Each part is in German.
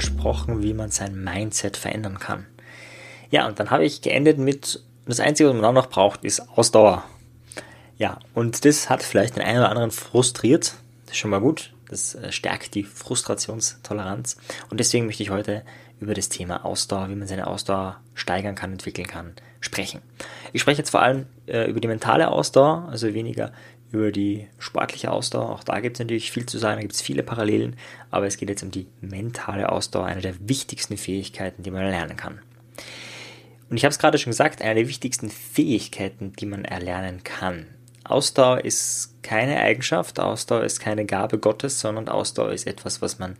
gesprochen, wie man sein Mindset verändern kann. Ja, und dann habe ich geendet mit, das Einzige, was man auch noch braucht, ist Ausdauer. Ja, und das hat vielleicht den einen oder anderen frustriert. Das ist schon mal gut. Das äh, stärkt die Frustrationstoleranz. Und deswegen möchte ich heute über das Thema Ausdauer, wie man seine Ausdauer steigern kann, entwickeln kann, sprechen. Ich spreche jetzt vor allem äh, über die mentale Ausdauer, also weniger über die sportliche Ausdauer. Auch da gibt es natürlich viel zu sagen, da gibt es viele Parallelen, aber es geht jetzt um die mentale Ausdauer, eine der wichtigsten Fähigkeiten, die man erlernen kann. Und ich habe es gerade schon gesagt, eine der wichtigsten Fähigkeiten, die man erlernen kann. Ausdauer ist keine Eigenschaft, Ausdauer ist keine Gabe Gottes, sondern Ausdauer ist etwas, was man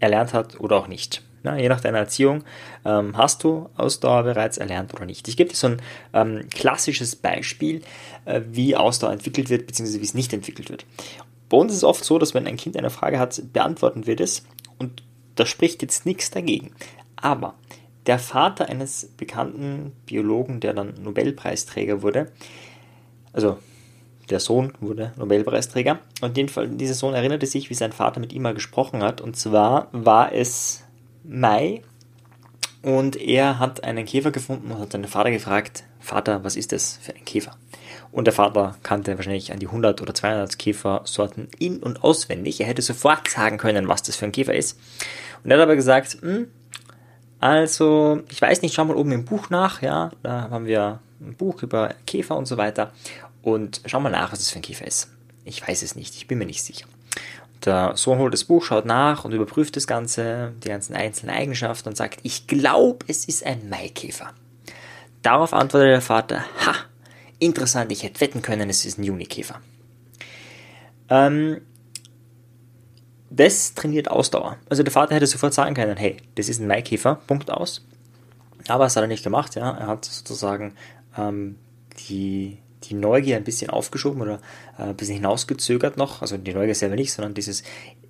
erlernt hat oder auch nicht. Na, je nach deiner Erziehung ähm, hast du Ausdauer bereits erlernt oder nicht. Ich gebe dir so ein ähm, klassisches Beispiel, äh, wie Ausdauer entwickelt wird, beziehungsweise wie es nicht entwickelt wird. Bei uns ist es oft so, dass wenn ein Kind eine Frage hat, beantworten wir das und da spricht jetzt nichts dagegen. Aber der Vater eines bekannten Biologen, der dann Nobelpreisträger wurde, also der Sohn wurde Nobelpreisträger. Und in Fall, dieser Sohn erinnerte sich, wie sein Vater mit ihm mal gesprochen hat. Und zwar war es Mai und er hat einen Käfer gefunden und hat seinen Vater gefragt, Vater, was ist das für ein Käfer? Und der Vater kannte wahrscheinlich an die 100 oder 200 Käfersorten in- und auswendig. Er hätte sofort sagen können, was das für ein Käfer ist. Und er hat aber gesagt, hm, also, ich weiß nicht, schau mal oben im Buch nach, ja, da haben wir ein Buch über Käfer und so weiter. Und schau mal nach, was das für ein Käfer ist. Ich weiß es nicht, ich bin mir nicht sicher. Der Sohn holt das Buch, schaut nach und überprüft das Ganze, die ganzen einzelnen Eigenschaften und sagt, ich glaube, es ist ein Maikäfer. Darauf antwortet der Vater, ha, interessant, ich hätte wetten können, es ist ein Junikäfer. Ähm, das trainiert Ausdauer. Also der Vater hätte sofort sagen können, hey, das ist ein Maikäfer, Punkt aus. Aber das hat er nicht gemacht, ja. Er hat sozusagen ähm, die die Neugier ein bisschen aufgeschoben oder äh, ein bisschen hinausgezögert noch. Also die Neugier selber nicht, sondern dieses,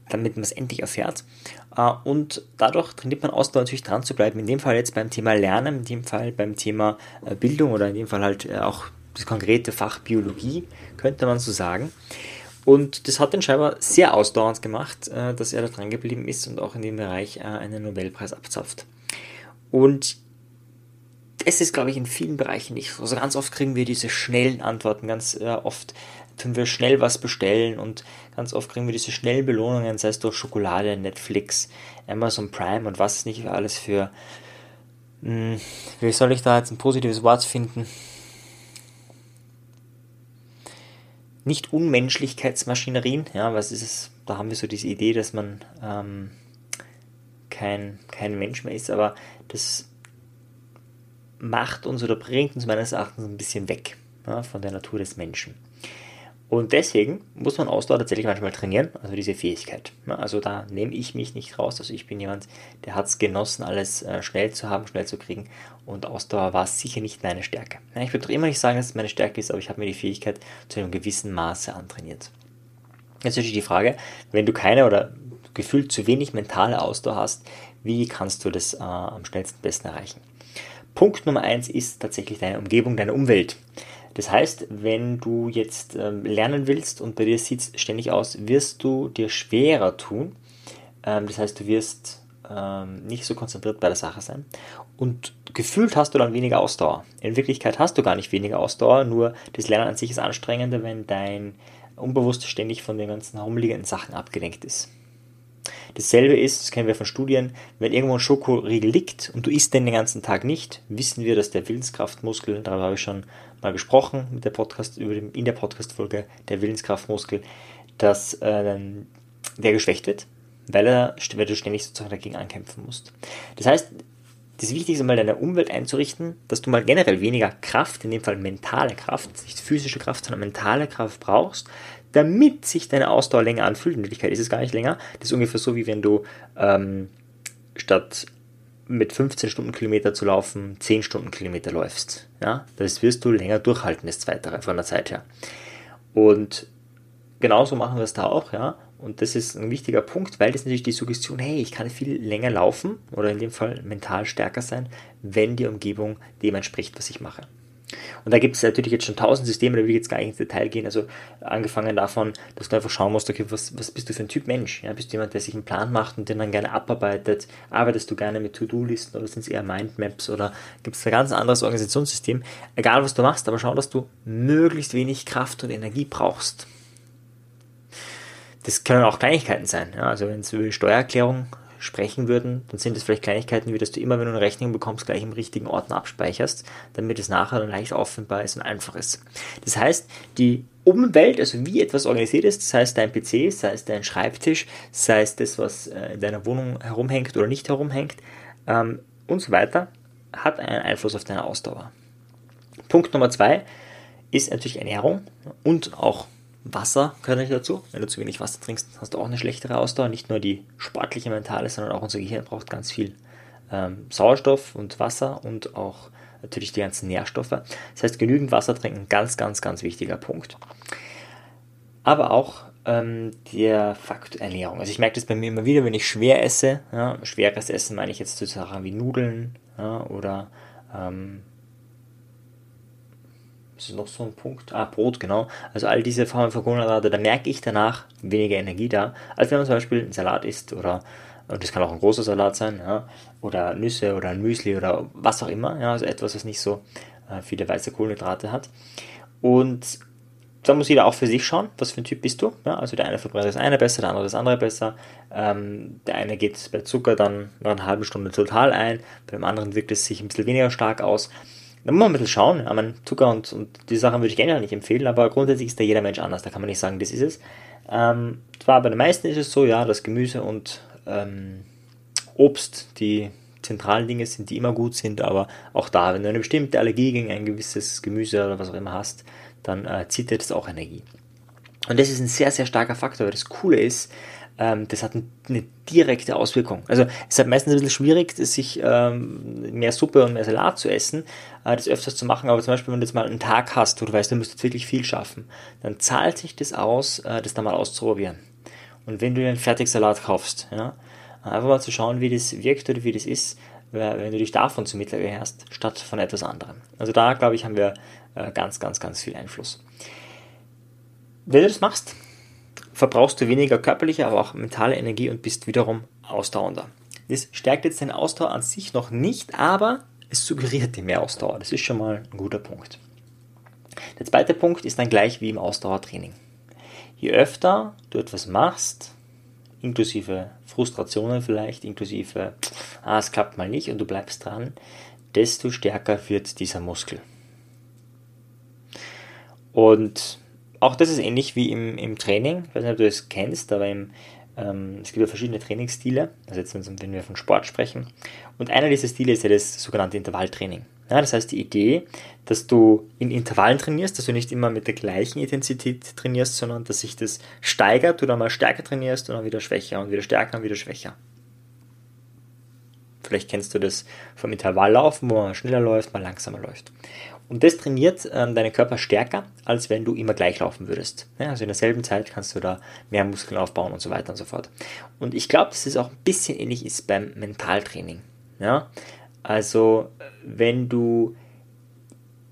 damit man es endlich erfährt. Äh, und dadurch trainiert man Ausdauer natürlich dran zu bleiben. In dem Fall jetzt beim Thema Lernen, in dem Fall beim Thema äh, Bildung oder in dem Fall halt äh, auch das konkrete Fach Biologie, könnte man so sagen. Und das hat den scheinbar sehr ausdauernd gemacht, äh, dass er da dran geblieben ist und auch in dem Bereich äh, einen Nobelpreis abzapft. Und es ist, glaube ich, in vielen Bereichen nicht so. Also ganz oft kriegen wir diese schnellen Antworten, ganz äh, oft können wir schnell was bestellen und ganz oft kriegen wir diese schnellen Belohnungen, sei es durch Schokolade, Netflix, Amazon Prime und was nicht alles für. Mh, hm, wie soll ich da jetzt ein positives Wort finden? Nicht Unmenschlichkeitsmaschinerien, ja, was ist es? Da haben wir so diese Idee, dass man ähm, kein, kein Mensch mehr ist, aber das macht uns oder bringt uns meines Erachtens ein bisschen weg ja, von der Natur des Menschen. Und deswegen muss man Ausdauer tatsächlich manchmal trainieren, also diese Fähigkeit. Also da nehme ich mich nicht raus. Also ich bin jemand, der hat es genossen, alles äh, schnell zu haben, schnell zu kriegen. Und Ausdauer war sicher nicht meine Stärke. Ich würde doch immer nicht sagen, dass es meine Stärke ist, aber ich habe mir die Fähigkeit zu einem gewissen Maße antrainiert. Jetzt natürlich die Frage, wenn du keine oder gefühlt zu wenig mentale Ausdauer hast, wie kannst du das äh, am schnellsten besten erreichen? Punkt Nummer eins ist tatsächlich deine Umgebung, deine Umwelt. Das heißt, wenn du jetzt ähm, lernen willst und bei dir sieht es ständig aus, wirst du dir schwerer tun. Ähm, das heißt, du wirst ähm, nicht so konzentriert bei der Sache sein. Und gefühlt hast du dann weniger Ausdauer. In Wirklichkeit hast du gar nicht weniger Ausdauer, nur das Lernen an sich ist anstrengender, wenn dein Unbewusst ständig von den ganzen herumliegenden Sachen abgelenkt ist. Dasselbe ist, das kennen wir von Studien, wenn irgendwo ein Schokoriegel liegt und du isst den den ganzen Tag nicht, wissen wir, dass der Willenskraftmuskel, darüber habe ich schon mal gesprochen mit der Podcast, über dem, in der Podcast-Folge, der Willenskraftmuskel, dass äh, der geschwächt wird, weil, er, weil du ständig sozusagen dagegen ankämpfen musst. Das heißt, das Wichtigste ist mal deine Umwelt einzurichten, dass du mal generell weniger Kraft, in dem Fall mentale Kraft, nicht physische Kraft, sondern mentale Kraft brauchst, damit sich deine Ausdauer länger anfühlt. In Wirklichkeit ist es gar nicht länger. Das ist ungefähr so, wie wenn du ähm, statt mit 15 Stundenkilometer zu laufen 10 Stundenkilometer läufst. Ja? Das wirst du länger durchhalten, das Zweite von der Zeit her. Und genauso machen wir es da auch, ja. Und das ist ein wichtiger Punkt, weil das natürlich die Suggestion, hey, ich kann viel länger laufen oder in dem Fall mental stärker sein, wenn die Umgebung dem entspricht, was ich mache. Und da gibt es natürlich jetzt schon tausend Systeme, da will ich jetzt gar nicht ins Detail gehen. Also angefangen davon, dass du einfach schauen musst, okay, was, was bist du für ein Typ Mensch? Ja, bist du jemand, der sich einen Plan macht und den dann gerne abarbeitet? Arbeitest du gerne mit To-Do-Listen oder sind es eher Mindmaps oder gibt es ein ganz anderes Organisationssystem? Egal, was du machst, aber schau, dass du möglichst wenig Kraft und Energie brauchst. Das können auch Kleinigkeiten sein. Ja, also wenn es über Steuererklärung sprechen würden, dann sind es vielleicht Kleinigkeiten, wie dass du immer, wenn du eine Rechnung bekommst, gleich im richtigen Ordner abspeicherst, damit es nachher dann leicht auffindbar ist und einfach ist. Das heißt, die Umwelt, also wie etwas organisiert ist, sei es dein PC, sei es dein Schreibtisch, sei es das, was äh, in deiner Wohnung herumhängt oder nicht herumhängt ähm, und so weiter, hat einen Einfluss auf deine Ausdauer. Punkt Nummer zwei ist natürlich Ernährung und auch Wasser gehört nicht dazu. Wenn du zu wenig Wasser trinkst, hast du auch eine schlechtere Ausdauer. Nicht nur die sportliche mentale, sondern auch unser Gehirn braucht ganz viel ähm, Sauerstoff und Wasser und auch natürlich die ganzen Nährstoffe. Das heißt, genügend Wasser trinken, ganz, ganz, ganz wichtiger Punkt. Aber auch ähm, der Fakt Ernährung. Also ich merke das bei mir immer wieder, wenn ich schwer esse. Ja, schweres Essen meine ich jetzt zu Sachen wie Nudeln ja, oder ähm, das ist noch so ein Punkt. Ah, Brot, genau. Also all diese Formen von Kohlenhydrate, da merke ich danach weniger Energie da, als wenn man zum Beispiel einen Salat isst oder, und das kann auch ein großer Salat sein, ja, oder Nüsse oder ein Müsli oder was auch immer, ja, also etwas, was nicht so äh, viele weiße Kohlenhydrate hat. Und da muss jeder auch für sich schauen, was für ein Typ bist du. Ja, also der eine verbrennt das eine besser, der andere das andere besser. Ähm, der eine geht bei Zucker dann nach einer halben Stunde total ein, beim anderen wirkt es sich ein bisschen weniger stark aus. Da muss man ein bisschen schauen. Ja, mein Zucker und, und die Sachen würde ich generell nicht empfehlen, aber grundsätzlich ist da jeder Mensch anders. Da kann man nicht sagen, das ist es. Ähm, zwar bei den meisten ist es so, ja, dass Gemüse und ähm, Obst die zentralen Dinge sind, die immer gut sind, aber auch da, wenn du eine bestimmte Allergie gegen ein gewisses Gemüse oder was auch immer hast, dann äh, zieht dir das auch Energie. Und das ist ein sehr, sehr starker Faktor, weil das Coole ist, ähm, das hat eine direkte Auswirkung. Also es ist meistens ein bisschen schwierig, sich ähm, mehr Suppe und mehr Salat zu essen, äh, das öfters zu machen, aber zum Beispiel, wenn du jetzt mal einen Tag hast, wo du weißt, du müsstest wirklich viel schaffen, dann zahlt sich das aus, äh, das dann mal auszuprobieren. Und wenn du dir einen Fertigsalat kaufst, ja, einfach mal zu schauen, wie das wirkt oder wie das ist, wenn du dich davon zum Mittag ernährst, statt von etwas anderem. Also da, glaube ich, haben wir äh, ganz, ganz, ganz viel Einfluss. Wenn du das machst, verbrauchst du weniger körperliche, aber auch mentale Energie und bist wiederum ausdauernder. Das stärkt jetzt deine Ausdauer an sich noch nicht, aber es suggeriert dir mehr Ausdauer. Das ist schon mal ein guter Punkt. Der zweite Punkt ist dann gleich wie im Ausdauertraining. Je öfter du etwas machst, inklusive Frustrationen vielleicht, inklusive, ah, es klappt mal nicht und du bleibst dran, desto stärker wird dieser Muskel. Und auch das ist ähnlich wie im, im Training. Ich weiß nicht, ob du das kennst, aber im, ähm, es gibt ja verschiedene Trainingsstile, also jetzt, wenn wir von Sport sprechen. Und einer dieser Stile ist ja das sogenannte Intervalltraining. Ja, das heißt, die Idee, dass du in Intervallen trainierst, dass du nicht immer mit der gleichen Intensität trainierst, sondern dass sich das steigert, du dann mal stärker trainierst und dann wieder schwächer und wieder stärker und wieder schwächer. Vielleicht kennst du das vom Intervalllaufen, wo man schneller läuft, mal langsamer läuft. Und das trainiert ähm, deinen Körper stärker, als wenn du immer gleich laufen würdest. Ja, also in derselben Zeit kannst du da mehr Muskeln aufbauen und so weiter und so fort. Und ich glaube, dass es auch ein bisschen ähnlich ist beim Mentaltraining. Ja? Also wenn du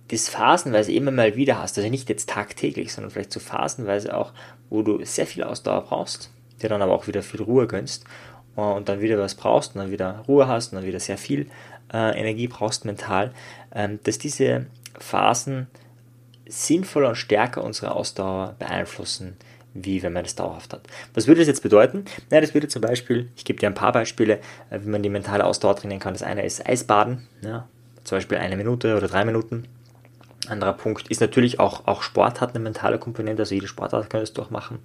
das phasenweise immer mal wieder hast, also nicht jetzt tagtäglich, sondern vielleicht so phasenweise auch, wo du sehr viel Ausdauer brauchst, dir dann aber auch wieder viel Ruhe gönnst äh, und dann wieder was brauchst und dann wieder Ruhe hast und dann wieder sehr viel äh, Energie brauchst mental, ähm, dass diese Phasen sinnvoller und stärker unsere Ausdauer beeinflussen, wie wenn man das dauerhaft hat. Was würde das jetzt bedeuten? Na, das würde zum Beispiel, ich gebe dir ein paar Beispiele, äh, wie man die mentale Ausdauer trainieren kann. Das eine ist Eisbaden, ja, zum Beispiel eine Minute oder drei Minuten anderer Punkt ist natürlich auch, auch Sport hat eine mentale Komponente, also jede Sportart könntest du auch machen.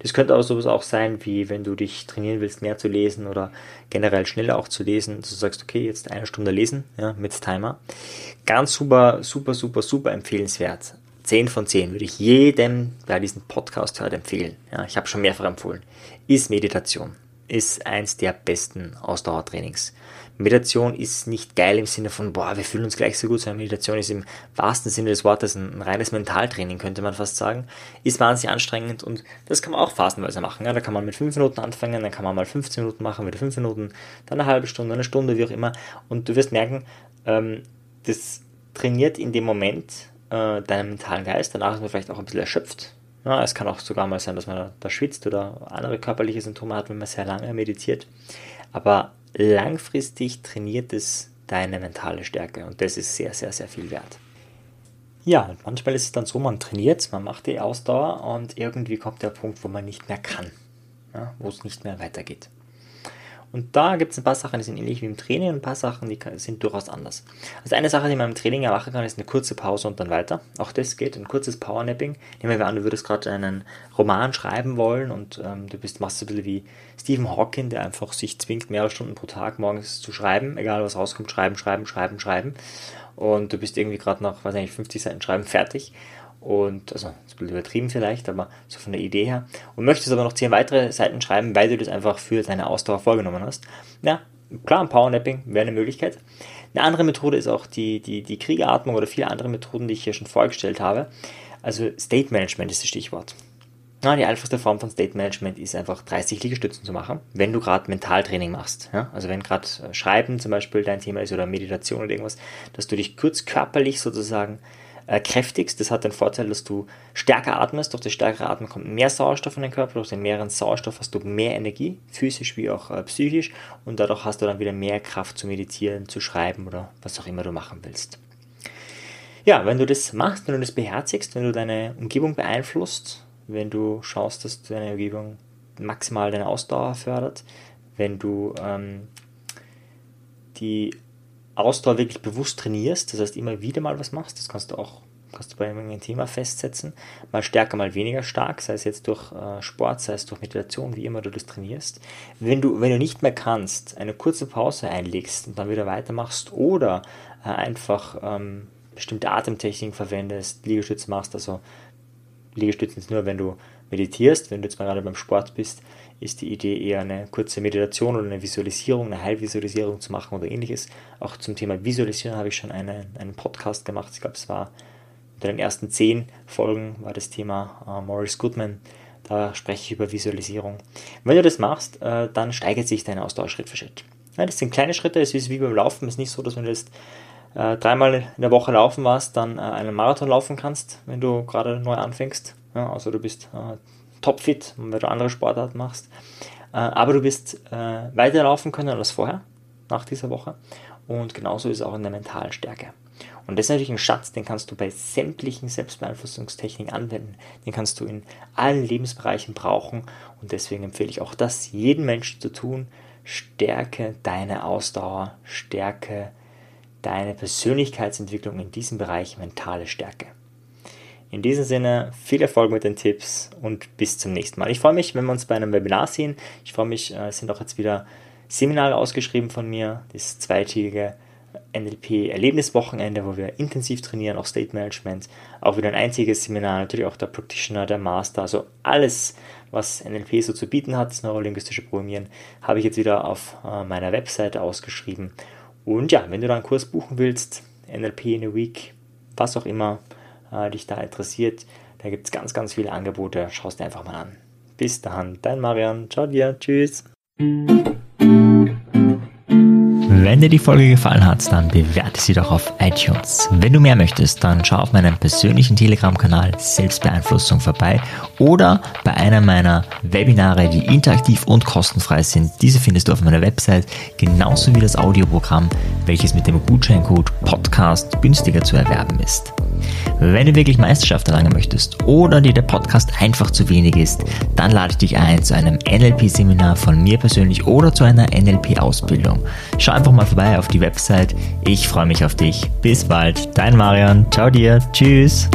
Das könnte aber sowas auch sein, wie wenn du dich trainieren willst, mehr zu lesen oder generell schneller auch zu lesen, dass du sagst, okay, jetzt eine Stunde lesen, ja, mit Timer. Ganz super, super, super, super empfehlenswert. 10 von 10 würde ich jedem, der diesen Podcast hört, empfehlen. Ja, ich habe schon mehrfach empfohlen. Ist Meditation. Ist eins der besten Ausdauertrainings. Meditation ist nicht geil im Sinne von, boah, wir fühlen uns gleich so gut, sondern Meditation ist im wahrsten Sinne des Wortes ein, reines Mentaltraining, könnte man fast sagen. Ist wahnsinnig anstrengend und das kann man auch phasenweise machen. Ja? Da kann man mit 5 Minuten anfangen, dann kann man mal 15 Minuten machen, wieder 5 Minuten, dann eine halbe Stunde, eine Stunde, wie auch immer. Und du wirst merken, ähm, das trainiert in dem Moment äh, deinem mentalen Geist. Danach ist man vielleicht auch ein bisschen erschöpft. Ja, es kann auch sogar mal sein, dass man da schwitzt oder andere körperliche Symptome hat, wenn man sehr lange meditiert. Aber langfristig trainiert es deine mentale Stärke und das ist sehr, sehr, sehr viel wert. Ja, manchmal ist es dann so, man trainiert, man macht die Ausdauer und irgendwie kommt der Punkt, wo man nicht mehr kann, ja, wo es nicht mehr weitergeht. Und da gibt es ein paar Sachen, die sind ähnlich wie im Training und ein paar Sachen, die sind durchaus anders. Also eine Sache, die man im Training ja machen kann, ist eine kurze Pause und dann weiter. Auch das geht, ein kurzes Powernapping. Nehmen wir an, du würdest gerade einen Roman schreiben wollen und ähm, du bist machst ein bisschen wie Stephen Hawking, der einfach sich zwingt, mehrere Stunden pro Tag morgens zu schreiben, egal was rauskommt, schreiben, schreiben, schreiben, schreiben. Und du bist irgendwie gerade nach, weiß nicht, 50 Seiten schreiben fertig und also das ist übertrieben vielleicht, aber so von der Idee her. Und möchtest aber noch 10 weitere Seiten schreiben, weil du das einfach für deine Ausdauer vorgenommen hast. Ja, klar, ein Powernapping wäre eine Möglichkeit. Eine andere Methode ist auch die, die, die Kriegeratmung oder viele andere Methoden, die ich hier schon vorgestellt habe. Also State Management ist das Stichwort. Ja, die einfachste Form von State Management ist einfach 30 Liegestützen zu machen, wenn du gerade Mentaltraining machst. Ja? Also wenn gerade äh, Schreiben zum Beispiel dein Thema ist oder Meditation oder irgendwas, dass du dich kurz körperlich sozusagen äh, kräftigst. Das hat den Vorteil, dass du stärker atmest. Durch das stärkere Atmen kommt mehr Sauerstoff in den Körper. Durch den mehreren Sauerstoff hast du mehr Energie, physisch wie auch äh, psychisch. Und dadurch hast du dann wieder mehr Kraft zu meditieren, zu schreiben oder was auch immer du machen willst. Ja, wenn du das machst, wenn du das beherzigst, wenn du deine Umgebung beeinflusst, wenn du schaust, dass deine Umgebung maximal deine Ausdauer fördert, wenn du ähm, die Ausdauer wirklich bewusst trainierst, das heißt immer wieder mal was machst, das kannst du auch kannst du bei einem Thema festsetzen, mal stärker, mal weniger stark, sei es jetzt durch äh, Sport, sei es durch Meditation, wie immer du das trainierst. Wenn du, wenn du nicht mehr kannst, eine kurze Pause einlegst und dann wieder weitermachst oder äh, einfach ähm, bestimmte Atemtechniken verwendest, Liegestütze machst, also Liegestützen ist nur, wenn du meditierst, wenn du jetzt mal gerade beim Sport bist, ist die Idee eher eine kurze Meditation oder eine Visualisierung, eine Heilvisualisierung zu machen oder ähnliches. Auch zum Thema Visualisieren habe ich schon eine, einen Podcast gemacht. Ich glaube, es war unter den ersten zehn Folgen war das Thema äh, Maurice Goodman. Da spreche ich über Visualisierung. Wenn du das machst, äh, dann steigert sich deine Ausdauer Schritt für Schritt. Ja, das sind kleine Schritte, es ist wie beim Laufen. Es ist nicht so, dass wenn du jetzt äh, dreimal in der Woche laufen warst, dann äh, einen Marathon laufen kannst, wenn du gerade neu anfängst. Ja, also du bist äh, topfit, wenn du andere Sportarten machst. Äh, aber du wirst äh, weiterlaufen können als vorher, nach dieser Woche. Und genauso ist es auch in der mentalen Stärke. Und das ist natürlich ein Schatz, den kannst du bei sämtlichen Selbstbeeinflussungstechniken anwenden. Den kannst du in allen Lebensbereichen brauchen. Und deswegen empfehle ich auch das jedem Menschen zu tun. Stärke deine Ausdauer, stärke deine Persönlichkeitsentwicklung in diesem Bereich mentale Stärke. In diesem Sinne, viel Erfolg mit den Tipps und bis zum nächsten Mal. Ich freue mich, wenn wir uns bei einem Webinar sehen. Ich freue mich, äh, es sind auch jetzt wieder Seminare ausgeschrieben von mir, das zweitägige NLP-Erlebniswochenende, wo wir intensiv trainieren, auch State Management, auch wieder ein einziges Seminar, natürlich auch der Practitioner, der Master, also alles, was NLP so zu bieten hat, das neurolinguistische Programmieren, habe ich jetzt wieder auf äh, meiner Webseite ausgeschrieben. Und ja, wenn du da einen Kurs buchen willst, NLP in a Week, was auch immer, äh, dich da interessiert. Da gibt es ganz, ganz viele Angebote. Schau es dir einfach mal an. Bis dann, dein Marian. Ciao dir. Tschüss. Wenn dir die Folge gefallen hat, dann bewerte sie doch auf iTunes. Wenn du mehr möchtest, dann schau auf meinem persönlichen Telegram-Kanal Selbstbeeinflussung vorbei oder bei einer meiner Webinare, die interaktiv und kostenfrei sind. Diese findest du auf meiner Website, genauso wie das Audioprogramm, welches mit dem Gutscheincode Podcast günstiger zu erwerben ist. Wenn du wirklich Meisterschaft erlangen möchtest oder dir der Podcast einfach zu wenig ist, dann lade ich dich ein zu einem NLP-Seminar von mir persönlich oder zu einer NLP-Ausbildung. Schau einfach mal vorbei auf die Website. Ich freue mich auf dich. Bis bald. Dein Marian. Ciao dir. Tschüss.